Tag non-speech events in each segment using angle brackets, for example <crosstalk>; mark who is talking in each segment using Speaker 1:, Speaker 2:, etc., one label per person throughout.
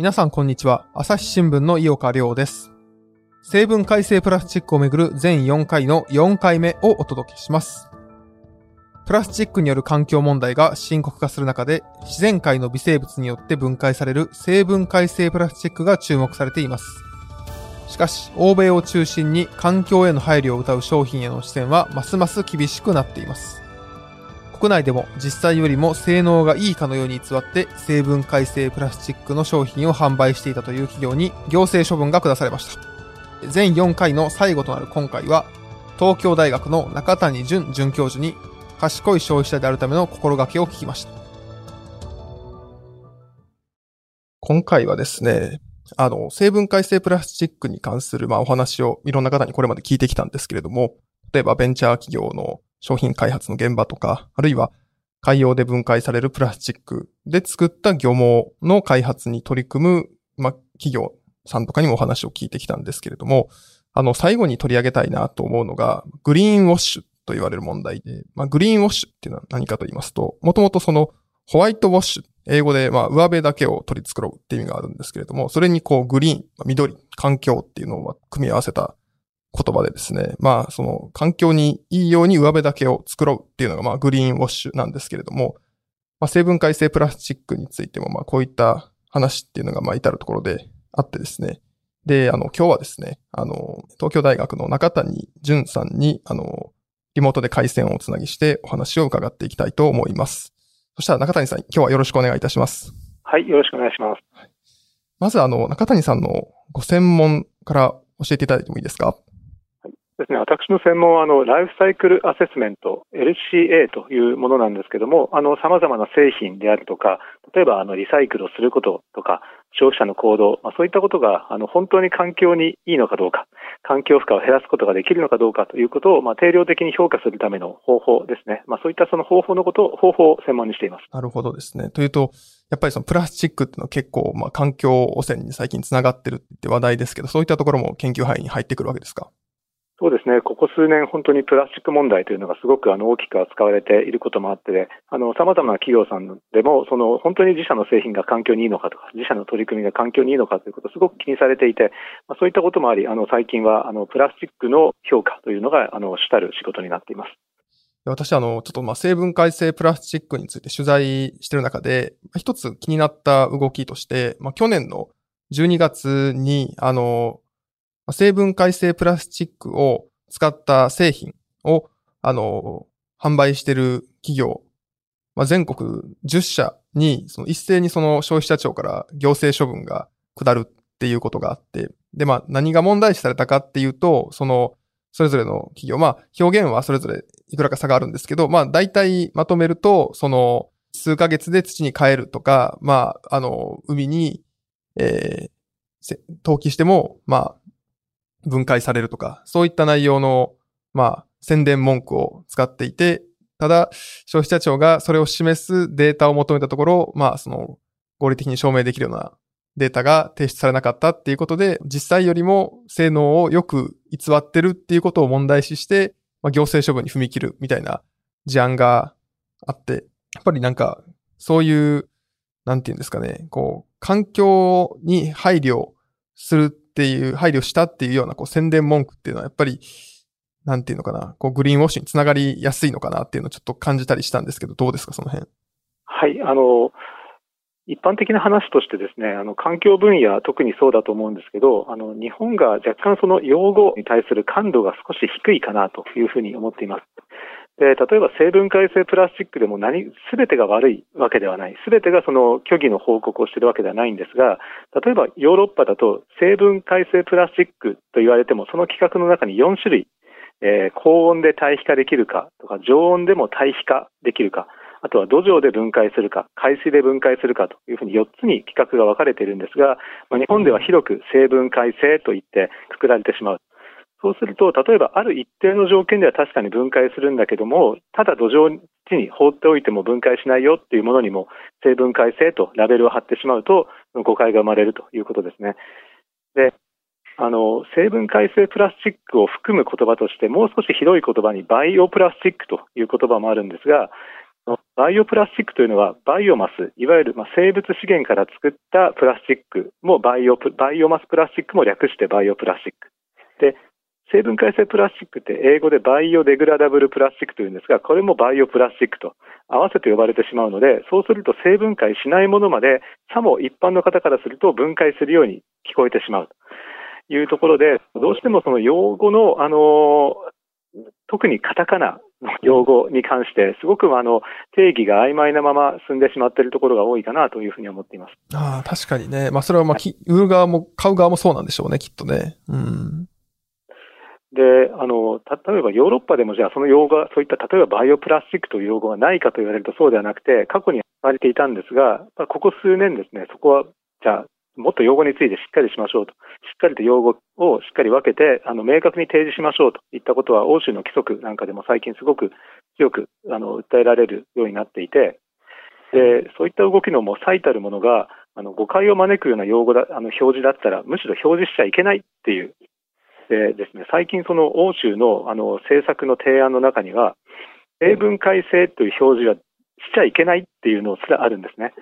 Speaker 1: 皆さんこんにちは。朝日新聞の井岡亮です。成分改正プラスチックをめぐる全4回の4回目をお届けします。プラスチックによる環境問題が深刻化する中で、自然界の微生物によって分解される成分改正プラスチックが注目されています。しかし、欧米を中心に環境への配慮を謳う商品への視線はますます厳しくなっています。国内でも実際よりも性能がいいかのように偽って成分改正プラスチックの商品を販売していたという企業に行政処分が下されました。全4回の最後となる今回は、東京大学の中谷淳准教授に賢い消費者であるための心がけを聞きました。今回はですね、あの、成分改正プラスチックに関する、まあ、お話をいろんな方にこれまで聞いてきたんですけれども、例えばベンチャー企業の商品開発の現場とか、あるいは海洋で分解されるプラスチックで作った漁網の開発に取り組む、まあ、企業さんとかにもお話を聞いてきたんですけれども、あの、最後に取り上げたいなと思うのが、グリーンウォッシュと言われる問題で、まあ、グリーンウォッシュっていうのは何かと言いますと、もともとそのホワイトウォッシュ、英語でまあ上辺だけを取り繕うっていう意味があるんですけれども、それにこうグリーン、緑、環境っていうのを組み合わせた言葉でですね、まあその環境にいいように上辺だけを作ろうっていうのがまあグリーンウォッシュなんですけれども、まあ、成分改正プラスチックについてもまあこういった話っていうのがまあ至るところであってですね、で、あの、今日はですね、あの、東京大学の中谷淳さんに、あの、リモートで回線をつなぎしてお話を伺っていきたいと思います。そしたら中谷さん、今日はよろしくお願いいたします。
Speaker 2: はい、よろしくお願いします。
Speaker 1: まず、あの、中谷さんのご専門から教えていただいてもいいですか？
Speaker 2: ですね、私の専門はあのライフサイクルアセスメント LCA というものなんですけども、あの様々な製品であるとか、例えばあのリサイクルをすることとか、消費者の行動、まあ、そういったことがあの本当に環境にいいのかどうか、環境負荷を減らすことができるのかどうかということを、まあ、定量的に評価するための方法ですね。まあ、そういったその方法のことを、方法を専門にしています。
Speaker 1: なるほどですね。というと、やっぱりそのプラスチックっていうのは結構、まあ、環境汚染に最近つながってるって言って話題ですけど、そういったところも研究範囲に入ってくるわけですか？
Speaker 2: そうですね。ここ数年本当にプラスチック問題というのがすごくあの大きく扱われていることもあって、あの様々な企業さんでもその本当に自社の製品が環境にいいのかとか、自社の取り組みが環境にいいのかということをすごく気にされていて、まあ、そういったこともあり、あの最近はあのプラスチックの評価というのがあの主たる仕事になっています。
Speaker 1: 私、あの、ちょっとま成分改正プラスチックについて取材してる中で、一つ気になった動きとして、まあ去年の12月に、あの、成分改正プラスチックを使った製品を、あの、販売してる企業、まあ、全国10社に、その一斉にその消費者庁から行政処分が下るっていうことがあって、で、まあ、何が問題視されたかっていうと、その、それぞれの企業、まあ、表現はそれぞれいくらか差があるんですけど、まあ、大体まとめると、その、数ヶ月で土に帰るとか、まあ、あの、海に、えー、投棄しても、まあ、分解されるとか、そういった内容の、まあ、宣伝文句を使っていて、ただ、消費者庁がそれを示すデータを求めたところ、まあ、その、合理的に証明できるようなデータが提出されなかったっていうことで、実際よりも性能をよく偽ってるっていうことを問題視して、まあ、行政処分に踏み切るみたいな事案があって、やっぱりなんか、そういう、なんていうんですかね、こう、環境に配慮するっていう、配慮したっていうようなこう宣伝文句っていうのはやっぱり、なんていうのかな、こうグリーンウォッシュにつながりやすいのかなっていうのをちょっと感じたりしたんですけど、どうですか、その辺？
Speaker 2: はい、あの、一般的な話としてですね、あの、環境分野、特にそうだと思うんですけど、あの、日本が若干その用語に対する感度が少し低いかなというふうに思っています。で、例えば成分改正プラスチックでも何、すべてが悪いわけではない。すべてがその虚偽の報告をしているわけではないんですが、例えばヨーロッパだと成分改正プラスチックと言われても、その規格の中に4種類、えー、高温で対比化できるかとか、常温でも対比化できるか、あとは土壌で分解するか、海水で分解するかというふうに4つに規格が分かれているんですが、まあ、日本では広く成分改正といってくくられてしまう。そうすると、例えばある一定の条件では確かに分解するんだけども、ただ土壌地に放っておいても分解しないよっていうものにも成分改正とラベルを貼ってしまうと誤解が生まれるということですね。で、あの、成分改正プラスチックを含む言葉としてもう少し広い言葉にバイオプラスチックという言葉もあるんですが、バイオプラスチックというのはバイオマス、いわゆるま生物資源から作ったプラスチックもバイオバイオマスプラスチックも略してバイオプラスチック。で、成分解性プラスチックって英語でバイオデグラダブルプラスチックというんですが、これもバイオプラスチックと合わせて呼ばれてしまうので、そうすると成分解しないものまで、さも一般の方からすると分解するように聞こえてしまうというところで、どうしてもその用語の、あの、特にカタカナの用語に関して、すごくあの定義が曖昧なまま進んでしまっているところが多いかなというふうに思っています。
Speaker 1: ああ、確かにね。まあそれはまあ、はい、売る側も買う側もそうなんでしょうね、きっとね。うん。
Speaker 2: で、あの、例えばヨーロッパでもじゃあその用語が、そういった例えばバイオプラスチックという用語がないかと言われるとそうではなくて、過去に言われていたんですが、ここ数年ですね、そこは、じゃあ、もっと用語についてしっかりしましょうと。しっかりと用語をしっかり分けて、あの、明確に提示しましょうといったことは、欧州の規則なんかでも最近すごく強く、あの、訴えられるようになっていて、で、そういった動きのもう最たるものが、あの、誤解を招くような用語だ、あの、表示だったら、むしろ表示しちゃいけないっていうでですね、最近その欧州のあの政策の提案の中には、成分解性という表示はしちゃいけないっていうのすらあるんですね。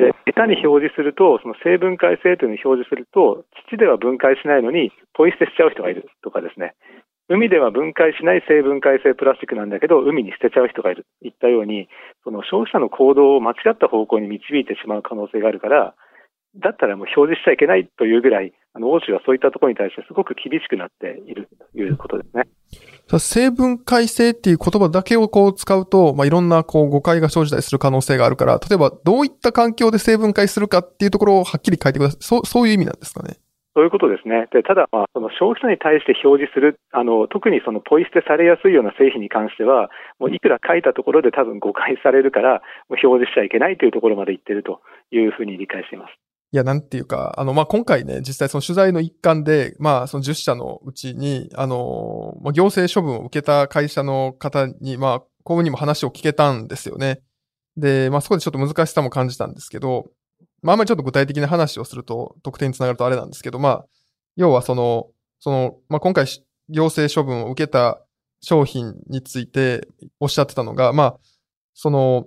Speaker 2: で、下手に表示すると、その成分解性というのを表示すると、土では分解しないのにポイ捨てしちゃう人がいるとかですね、海では分解しない成分解性プラスチックなんだけど、海に捨てちゃう人がいるといったように、その消費者の行動を間違った方向に導いてしまう可能性があるから、だったらもう表示しちゃいけないというぐらい、あの、欧州はそういったところに対してすごく厳しくなっているということですね。
Speaker 1: 成分解性っていう言葉だけをこう使うと、まあ、いろんなこう誤解が生じたりする可能性があるから、例えばどういった環境で成分解するかっていうところをはっきり書いてください。そう、そういう意味なんですかね。
Speaker 2: そういうことですね。で、ただ、まあ、その消費者に対して表示する、あの、特にそのポイ捨てされやすいような製品に関しては、もういくら書いたところで多分誤解されるから、もう表示しちゃいけないというところまで言ってるというふうに理解しています。
Speaker 1: いや、なんていうか、あの、まあ、今回ね、実際その取材の一環で、まあ、その10社のうちに、あの、まあ、行政処分を受けた会社の方に、まあ、こうにも話を聞けたんですよね。で、まあ、そこでちょっと難しさも感じたんですけど、まあ、あんまりちょっと具体的な話をすると、特定につながるとあれなんですけど、まあ、要はその、その、まあ、今回、行政処分を受けた商品についておっしゃってたのが、まあ、その、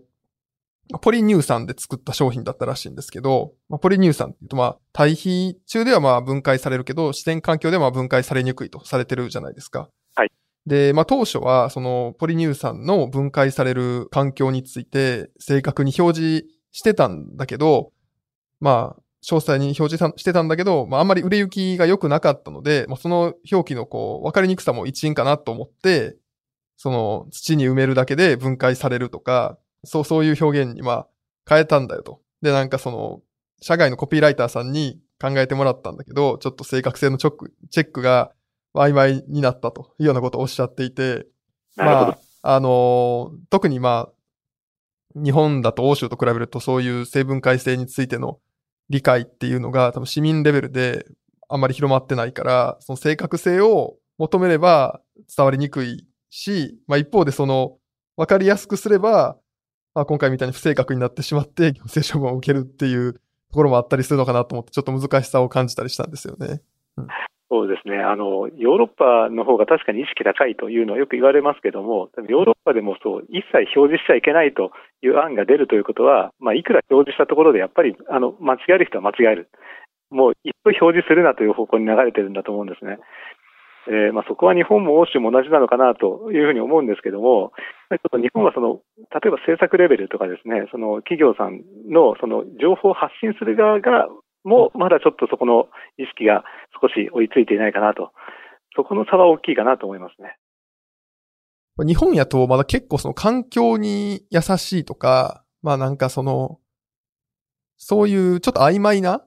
Speaker 1: ポリ乳酸で作った商品だったらしいんですけど、まあ、ポリ乳酸って言うと、まあ、対比中ではまあ分解されるけど、自然環境では分解されにくいとされてるじゃないですか。
Speaker 2: はい。
Speaker 1: で、まあ当初は、そのポリ乳酸の分解される環境について正確に表示してたんだけど、まあ、詳細に表示してたんだけど、まああんまり売れ行きが良くなかったので、まあその表記のこう、分かりにくさも一因かなと思って、その土に埋めるだけで分解されるとか、そう、そういう表現にまあ変えたんだよと。で、なんかその、社外のコピーライターさんに考えてもらったんだけど、ちょっと正確性のチョック、チェックが曖昧になったというようなことをおっしゃっていて、まあ、あのー、特にまあ、日本だと欧州と比べるとそういう成分解性についての理解っていうのが多分市民レベルであんまり広まってないから、その正確性を求めれば伝わりにくいし、まあ一方でその分かりやすくすればまあ、今回みたいに不正確になってしまって行政処分を受けるっていうところもあったりするのかなと思って、ちょっと難しさを感じたりしたんですよね。
Speaker 2: うん、そうですねあの、ヨーロッパの方が確かに意識高いというのはよく言われますけども、ヨーロッパでもそう、一切表示しちゃいけないという案が出るということは、まあ、いくら表示したところでやっぱりあの間違える人は間違える。もう一度表示するなという方向に流れてるんだと思うんですね。えー、まあ、そこは日本も欧州も同じなのかなというふうに思うんですけども、ちょっと日本はその、例えば政策レベルとかですね、その企業さんのその情報を発信する側が、もまだちょっとそこの意識が少し追いついていないかなと。そこの差は大きいかなと思いますね。
Speaker 1: 日本やとまだ結構その環境に優しいとか、まあなんかその、そういうちょっと曖昧な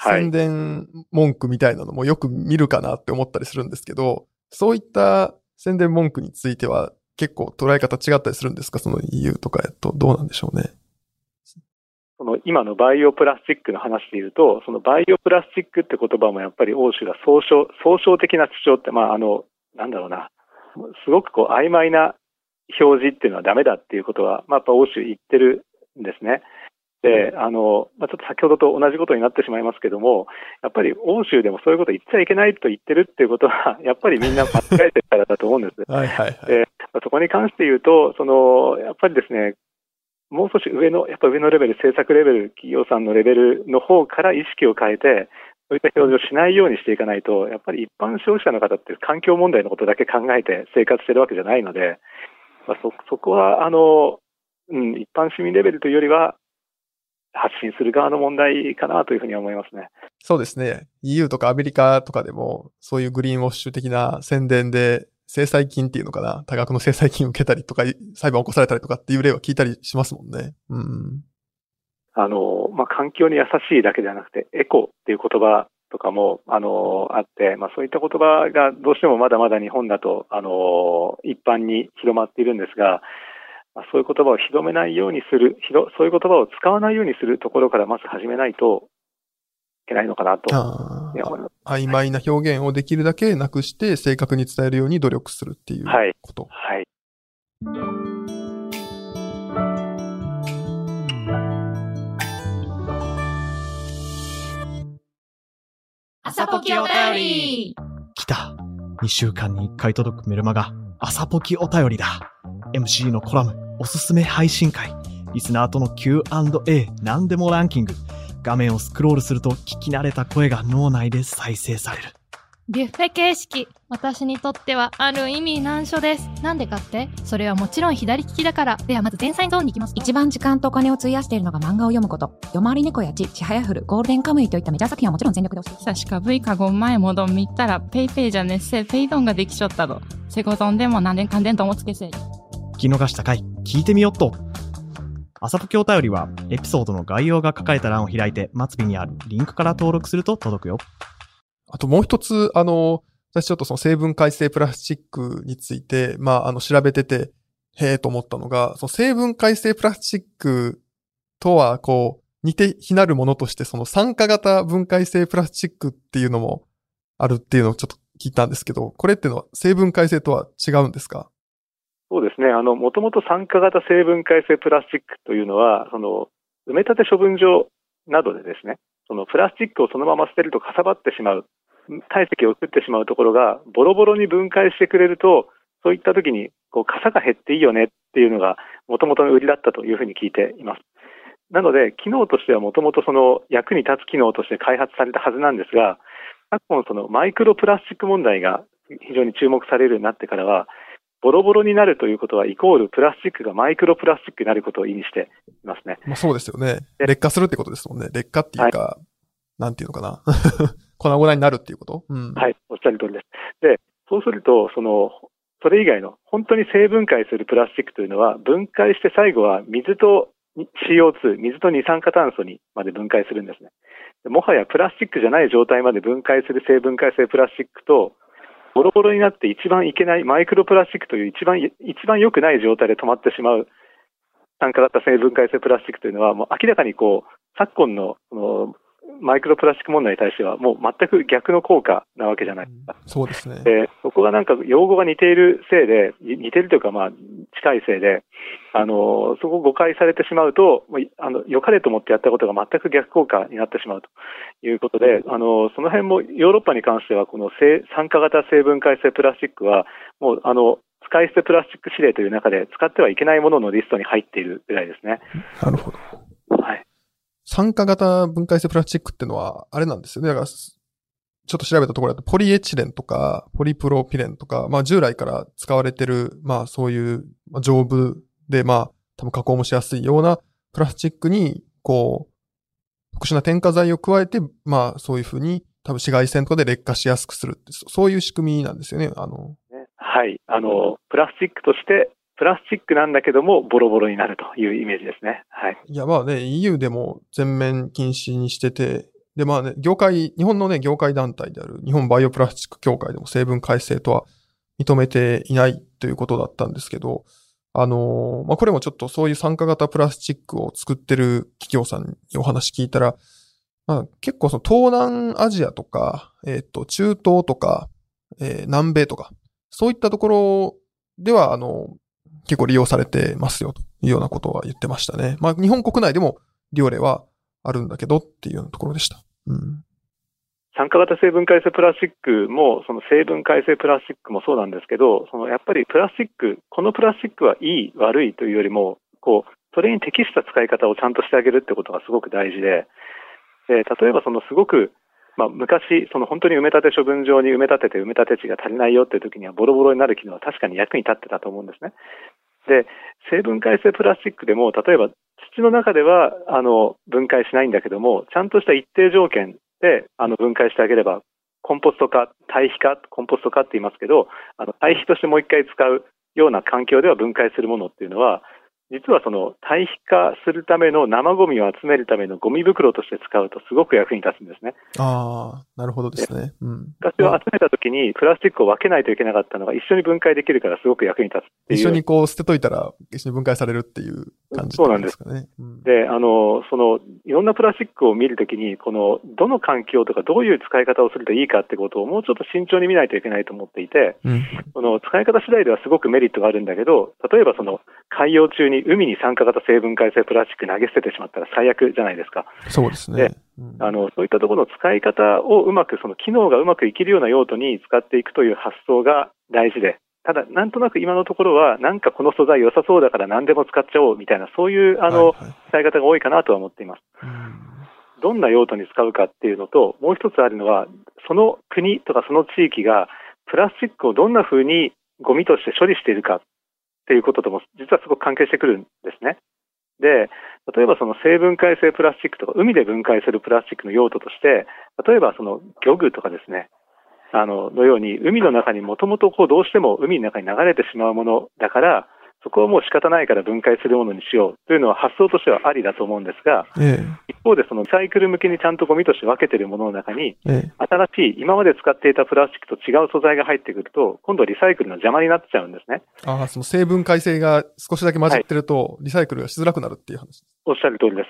Speaker 1: 宣伝文句みたいなのもよく見るかなって思ったりするんですけど、そういった宣伝文句については結構捉え方違ったりするんですか？その EU とかやとどうなんでしょうね。
Speaker 2: その今のバイオプラスチックの話で言うと、そのバイオプラスチックって言葉もやっぱり欧州が総称、総称的な主張って、まああの、なんだろうな、すごくこう曖昧な表示っていうのはダメだっていうことは、まあやっぱ欧州言ってるんですね。で、あの、まあ、ちょっと先ほどと同じことになってしまいますけども、やっぱり欧州でもそういうこと言っちゃいけないと言ってるっていうことは、<laughs> やっぱりみんな間違えてるからだと思うんです。<laughs>
Speaker 1: はいはい、はい、
Speaker 2: で、そこに関して言うと、その、やっぱりですね、もう少し上の、やっぱ上のレベル、政策レベル、企業さんのレベルの方から意識を変えて、そういった表示をしないようにしていかないと、やっぱり一般消費者の方って環境問題のことだけ考えて生活してるわけじゃないので、まあ、そ、そこは、あの、うん、一般市民レベルというよりは、発信する側の問題かなというふうに思いますね。
Speaker 1: そうですね。EU とかアメリカとかでも、そういうグリーンウォッシュ的な宣伝で、制裁金っていうのかな多額の制裁金を受けたりとか、裁判を起こされたりとかっていう例は聞いたりしますもんね。うん。
Speaker 2: あの、まあ、環境に優しいだけではなくて、エコっていう言葉とかも、あの、あって、まあ、そういった言葉がどうしてもまだまだ日本だと、あの、一般に広まっているんですが、まあ、そういう言葉を広めないようにする、そういう言葉を使わないようにするところからまず始めないといけないのかなと
Speaker 1: 曖昧な表現をできるだけなくして正確に伝えるように努力するっていうこと。
Speaker 2: はい。はい
Speaker 3: 朝ポキお便り
Speaker 4: 来た !2 週間に1回届くメルマガ、朝ポキお便りだ !MC のコラム、おすすめ配信会、リスナーとの Q&A、何でもランキング、画面をスクロールすると聞き慣れた声が脳内で再生される。
Speaker 3: ビュッフェ形式。私にとってはある意味難所です。なんでかって？それはもちろん左利きだから。ではまず前菜ゾーンに行きます。
Speaker 5: 一番時間とお金を費やしているのが漫画を読むこと。夜回り猫やち、ちはやふる、ゴールデンカムイといったメジャー作品はもちろん全力で押
Speaker 6: しさしか V か5前もどん見たらペイペイじゃねっせペイドンができちょったど。セゴゾンでも何年かんでんともつけせ。聞
Speaker 4: き逃した回、聞いてみよっと。朝ポケお便りは、エピソードの概要が書かれた欄を開いて、末尾にあるリンクから登録すると届くよ。
Speaker 1: あともう一つ、あの、私ちょっとその成分解性プラスチックについて、まあ、あの、調べてて、へえと思ったのが、その成分解性プラスチックとは、こう、似て非なるものとして、その酸化型分解性プラスチックっていうのもあるっていうのをちょっと聞いたんですけど、これっていうのは成分解性とは違うんですか？
Speaker 2: そうですね。あの、もともと酸化型成分解性プラスチックというのは、その、埋め立て処分場などでですね、そのプラスチックをそのまま捨てるとかさばってしまう体積を作ってしまうところがボロボロに分解してくれると、そういった時にこう傘が減っていいよねっていうのがもともとの売りだったというふうに聞いています。なので、機能としてはもともとその役に立つ機能として開発されたはずなんですが、昨今そのマイクロプラスチック問題が非常に注目されるようになってからは、ボロボロになるということは、イコールプラスチックがマイクロプラスチックになることを意味していますね。
Speaker 1: まあそうですよね。劣化するってことですもんね。劣化っていうか、はい、なんていうのかな。<laughs> 粉々になるっていうこと、
Speaker 2: うん、はい、おっしゃる通りです。で、そうすると、その、それ以外の本当に生分解するプラスチックというのは分解して最後は水と CO2、水と二酸化炭素にまで分解するんですね。もはやプラスチックじゃない状態まで分解する生分解性プラスチックと、ボロボロになって一番いけないマイクロプラスチックという一番、一番良くない状態で止まってしまう酸化型生分解性プラスチックというのは、もう明らかにこう、昨今のそのマイクロプラスチック問題に対しては、もう全く逆の効果なわけじゃないですか。
Speaker 1: うん、そうですね。
Speaker 2: で、そこがなんか用語が似ているせいで、似ているというか、まあ、近いせいで、あの、そこを誤解されてしまうと、あの、良かれと思ってやったことが全く逆効果になってしまうということで、あの、その辺もヨーロッパに関しては、この酸化型成分解性プラスチックは、もう、あの、使い捨てプラスチック指令という中で使ってはいけないもののリストに入っているぐらいですね。
Speaker 1: なるほど。
Speaker 2: はい。
Speaker 1: 酸化型分解性プラスチックっていうのは、あれなんですよね。だから、ちょっと調べたところだと、ポリエチレンとか、ポリプロピレンとか、まあ従来から使われてる、まあそういう、まあ、丈夫で、まあ多分加工もしやすいようなプラスチックに、こう、特殊な添加剤を加えて、まあそういうふうに、多分紫外線とかで劣化しやすくするって、そういう仕組みなんですよね。あの、
Speaker 2: はい。あの、プラスチックとしてプラスチックなんだけども、ボロボロになるというイメージですね。はい。
Speaker 1: いや、まあね、EU でも全面禁止にしてて、で、まあね、業界、日本のね、業界団体である日本バイオプラスチック協会でも成分改正とは認めていないということだったんですけど、あのー、まあ、これもちょっとそういう酸化型プラスチックを作ってる企業さんにお話聞いたら、まあ、結構その東南アジアとか、えっ、ー、と、中東とか、えー、南米とか、そういったところでは、あの、結構利用されてますよというようなことは言ってましたね。まあ日本国内でも利用例はあるんだけどっていうようなところでした。うん。
Speaker 2: 酸化型成分解性プラスチックも、その成分解性プラスチックもそうなんですけど、そのやっぱりプラスチック、このプラスチックはいい、悪いというよりも、こう、それに適した使い方をちゃんとしてあげるってことがすごく大事で、で例えばそのすごく、まあ、昔、その本当に埋め立て処分場に埋め立てて埋め立て地が足りないよっていう時にはボロボロになる機能は確かに役に立ってたと思うんですね。で、成分解性プラスチックでも、例えば土の中ではあの分解しないんだけども、ちゃんとした一定条件であの分解してあげれば、コンポスト化、堆肥化、コンポスト化って言いますけど、あの堆肥としてもう一回使うような環境では分解するものっていうのは、実はその堆肥化するための生ゴミを集めるためのゴミ袋として使うとすごく役に立つんですね。
Speaker 1: ああ、なるほどですね。うん。
Speaker 2: 昔は集めた時にプラスチックを分けないといけなかったのが一緒に分解できるからすごく役に立つっていう。
Speaker 1: 一緒にこう捨てといたら一緒に分解されるっていう感じ
Speaker 2: そうなんです
Speaker 1: かね。うん
Speaker 2: で、あの、その、いろんなプラスチックを見るときに、この、どの環境とかどういう使い方をするといいかってことをもうちょっと慎重に見ないといけないと思っていて、
Speaker 1: うん。
Speaker 2: その使い方次第ではすごくメリットがあるんだけど、例えばその海洋中に海に酸化型成分解性プラスチック投げ捨ててしまったら最悪じゃないですか。
Speaker 1: そうですね。うん
Speaker 2: あの、そういったところの使い方をうまく、その機能がうまくいけるような用途に使っていくという発想が大事で、ただ、なんとなく今のところは、なんかこの素材良さそうだから何でも使っちゃおうみたいな、そういう、あの、
Speaker 1: はいはい
Speaker 2: 使い方が多いかなとは思っています。
Speaker 1: うん
Speaker 2: どんな用途に使うかっていうのと、もう一つあるのは、その国とかその地域が、プラスチックをどんな風にゴミとして処理しているかっていうこととも、実はすごく関係してくるんですね。で、例えばその生分解性プラスチックとか、海で分解するプラスチックの用途として、例えばその漁具とかですね、あの、のように、海の中にもともとこうどうしても海の中に流れてしまうものだから、そこはもう仕方ないから分解するものにしようというのは発想としてはありだと思うんですが、
Speaker 1: え
Speaker 2: 一方でそのリサイクル向けにちゃんとゴミとして分けているものの中に、
Speaker 1: え、ええ。
Speaker 2: 新しい、今まで使っていたプラスチックと違う素材が入ってくると、今度リサイクルの邪魔になっちゃうんですね。
Speaker 1: ああ、その成分解性が少しだけ混じってると、リサイクルがしづらくなるっていう話。
Speaker 2: おっしゃる通りです。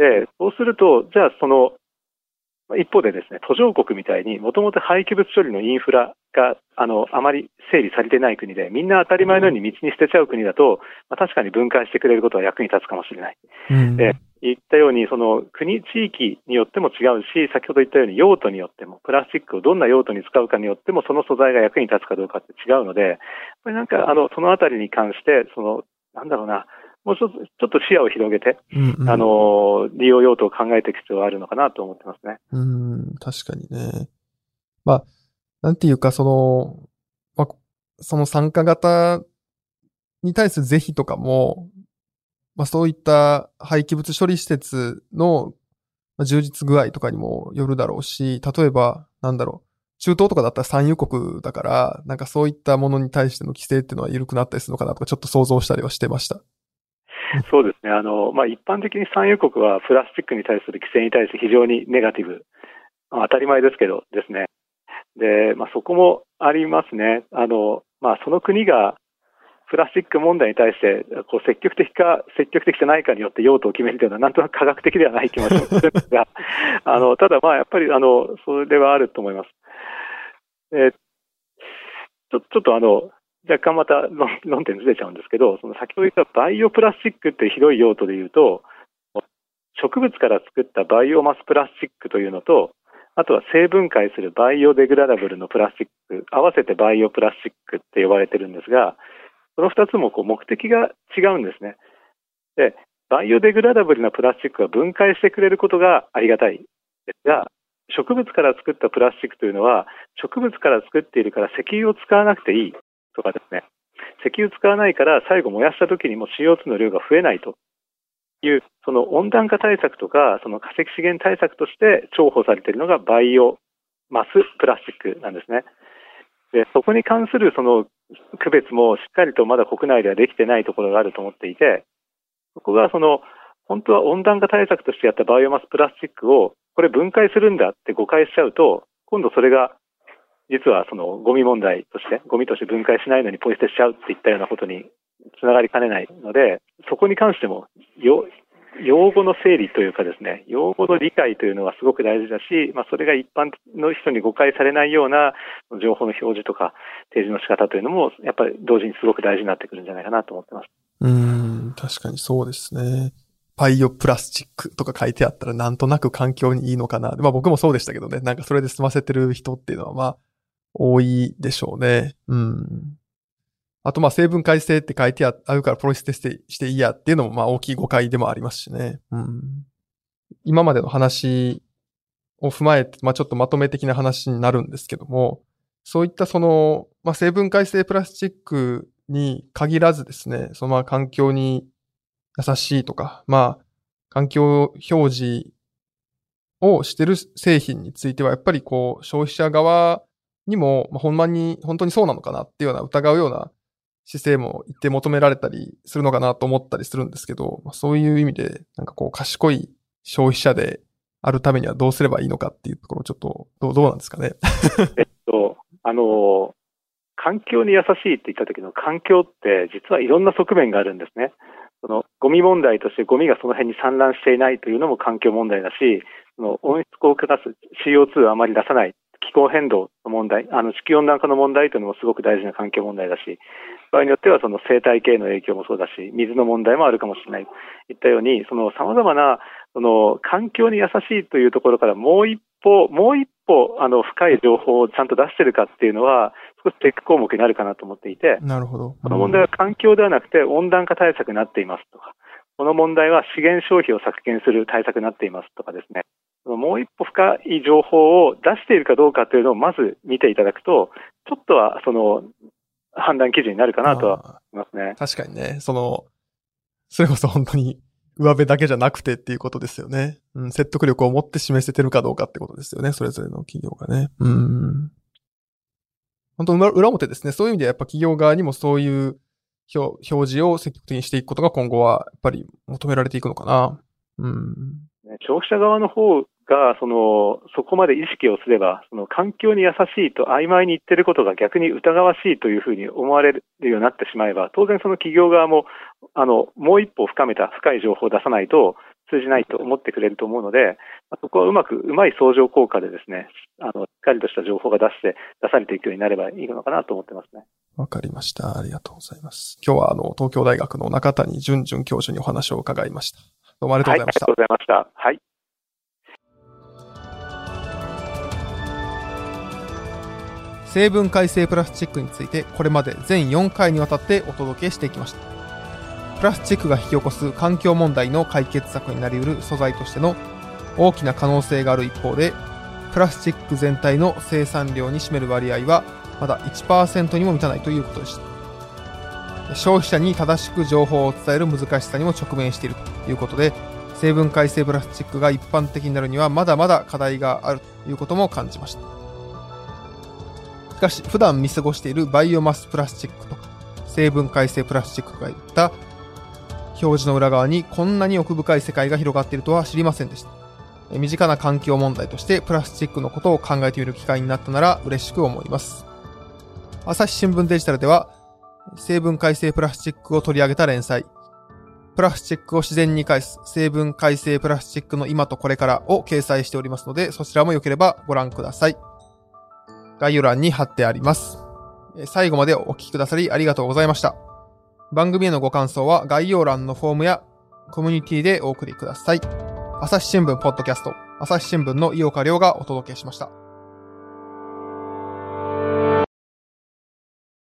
Speaker 2: で、そうすると、じゃあその、まあ一方でですね、途上国みたいにもともと廃棄物処理のインフラが、あの、あまり整備されてない国で、みんな当たり前のように道に捨てちゃう国だと、まあ、確かに分解してくれることは役に立つかもしれない。
Speaker 1: うん
Speaker 2: で言ったように、その国、地域によっても違うし、先ほど言ったように用途によっても、プラスチックをどんな用途に使うかによっても、その素材が役に立つかどうかって違うので、これなんか、あの、そのあたりに関して、その、なんだろうな、もうちょっと、ちょっと視野を広げて、
Speaker 1: うんうん
Speaker 2: あの、利用用途を考えていく必要があるのかなと思ってますね。
Speaker 1: うん、確かにね。まあ、なんていうか、その、まあ、その参加型に対する是非とかも、まあそういった廃棄物処理施設のまあ充実具合とかにもよるだろうし、例えば、なんだろう、中東とかだったら産油国だから、なんかそういったものに対しての規制っていうのは緩くなったりするのかなとか、ちょっと想像したりはしてました。<laughs>
Speaker 2: そうですね。あの、まあ、一般的に産油国はプラスチックに対する規制に対して非常にネガティブ。まあ当たり前ですけどですね。で、まあ、そこもありますね。あの、まあ、その国がプラスチック問題に対して、こう積極的か積極的じゃないかによって用途を決めるというのは、なんとなく科学的ではない気もするんですが、<laughs> あの、ただまあ、やっぱり、あの、それはあると思います。えちょっとあの、若干また論点ずれちゃうんですけど、その先ほど言ったバイオプラスチックって広い用途で言うと、植物から作ったバイオマスプラスチックというのと、あとは成分解するバイオデグラダブルのプラスチック、合わせてバイオプラスチックって呼ばれてるんですが、その二つもこう目的が違うんですね。で、バイオデグラダブルなプラスチックは分解してくれることがありがたいですが、植物から作ったプラスチックというのは、植物から作っているから石油を使わなくていいとかですね、石油使わないから最後燃やした時にも CO2 の量が増えないという、その温暖化対策とか、その化石資源対策として重宝されているのがバイオマスプラスチックなんですね。で、そこに関するその区別もしっかりとまだ国内ではできてないところがあると思っていて、そこがその、本当は温暖化対策としてやったバイオマスプラスチックを、これ分解するんだって誤解しちゃうと、今度それが、実はそのゴミ問題として、ゴミとして分解しないのにポイ捨てしちゃうっていったようなことにつながりかねないので、そこに関しても、よ用語の整理というかですね、用語の理解というのはすごく大事だし、まあ、それが一般の人に誤解されないような情報の表示とか提示の仕方というのも、やっぱり同時にすごく大事になってくるんじゃないかなと思ってます。
Speaker 1: うん、確かにそうですね。バイオプラスチックとか書いてあったらなんとなく環境にいいのかな。まあ僕もそうでしたけどね。なんかそれで済ませてる人っていうのはまあ多いでしょうね。うん。あとまあ成分改正って書いてあるからポリステしてしていいやっていうのもまあ大きい誤解でもありますしね。うん。今までの話を踏まえて、まあちょっとまとめ的な話になるんですけども、そういったその、まあ成分改正プラスチックに限らずですね、そのまあ環境に優しいとか、まあ環境表示をしてる製品については、やっぱりこう消費者側にも、まあ、ほんまに、本当にそうなのかなっていうような疑うような姿勢も一定求められたりするのかなと思ったりするんですけど、まあ、そういう意味で、なんかこう賢い消費者であるためにはどうすればいいのかっていうところ、ちょっと、どう、どうなんですかね。<laughs>
Speaker 2: えっと、あの、環境に優しいって言った時の環境って実はいろんな側面があるんですね。そのゴミ問題としてゴミがその辺に散乱していないというのも環境問題だし、その温室効果ガス CO2 をあまり出さない気候変動の問題、あの地球温暖化の問題というのもすごく大事な環境問題だし、場合によってはその生態系の影響もそうだし、水の問題もあるかもしれないといったように、その様々なその環境に優しいというところからもう一歩、もう一歩あの深い情報をちゃんと出してるかっていうのは、少しチェック項目になるかなと思っていて、
Speaker 1: なるほど。
Speaker 2: この問題は環境ではなくて温暖化対策になっていますとか、この問題は資源消費を削減する対策になっていますとかですね、もう一歩深い情報を出しているかどうかというのをまず見ていただくと、ちょっとはその判断基準になるかなとは思いますね。
Speaker 1: 確かにね、その、それこそ本当に <laughs> 上辺だけじゃなくてっていうことですよね。うん、説得力を持って示せてるかどうかってことですよね。それぞれの企業がね。うん。本当裏裏表ですね。そういう意味でやっぱ企業側にもそういう表表示を積極的にしていくことが今後はやっぱり求められていくのかな。うん。
Speaker 2: 消費者側の方が、その、そこまで意識をすれば、その環境に優しいと曖昧に言ってることが逆に疑わしいというふうに思われるようになってしまえば、当然その企業側も、あの、もう一歩深めた深い情報を出さないと通じないと思ってくれると思うので、そこはうまく、うまい相乗効果でですね、あの、しっかりとした情報が出して、出されていくようになればいいのかなと思ってますね。
Speaker 1: わかりました。ありがとうございます。今日はあの、東京大学の中谷淳准教授にお話を伺いました。どうもありがとうございました。
Speaker 2: はい、ありがとうございました。はい。
Speaker 1: 成分改正プラスチックについてこれまで全4回にわたってお届けしてきました。プラスチックが引き起こす環境問題の解決策になりうる素材としての大きな可能性がある一方でプラスチック全体の生産量に占める割合はまだ1%にも満たないということでした。消費者に正しく情報を伝える難しさにも直面しているということで成分改正プラスチックが一般的になるにはまだまだ課題があるということも感じました。かし、普段見過ごしているバイオマスプラスチックとか、成分改正プラスチックがいった表示の裏側にこんなに奥深い世界が広がっているとは知りませんでした。身近な環境問題としてプラスチックのことを考えてみる機会になったなら嬉しく思います。朝日新聞デジタルでは、成分改正プラスチックを取り上げた連載、プラスチックを自然に返す成分改正プラスチックの今とこれからを掲載しておりますので、そちらも良ければご覧ください。概要欄に貼ってあります。最後までお聞きくださりありがとうございました。番組へのご感想は概要欄のフォームやコミュニティでお送りください。朝日新聞ポッドキャスト、朝日新聞の井岡亮がお届けしました。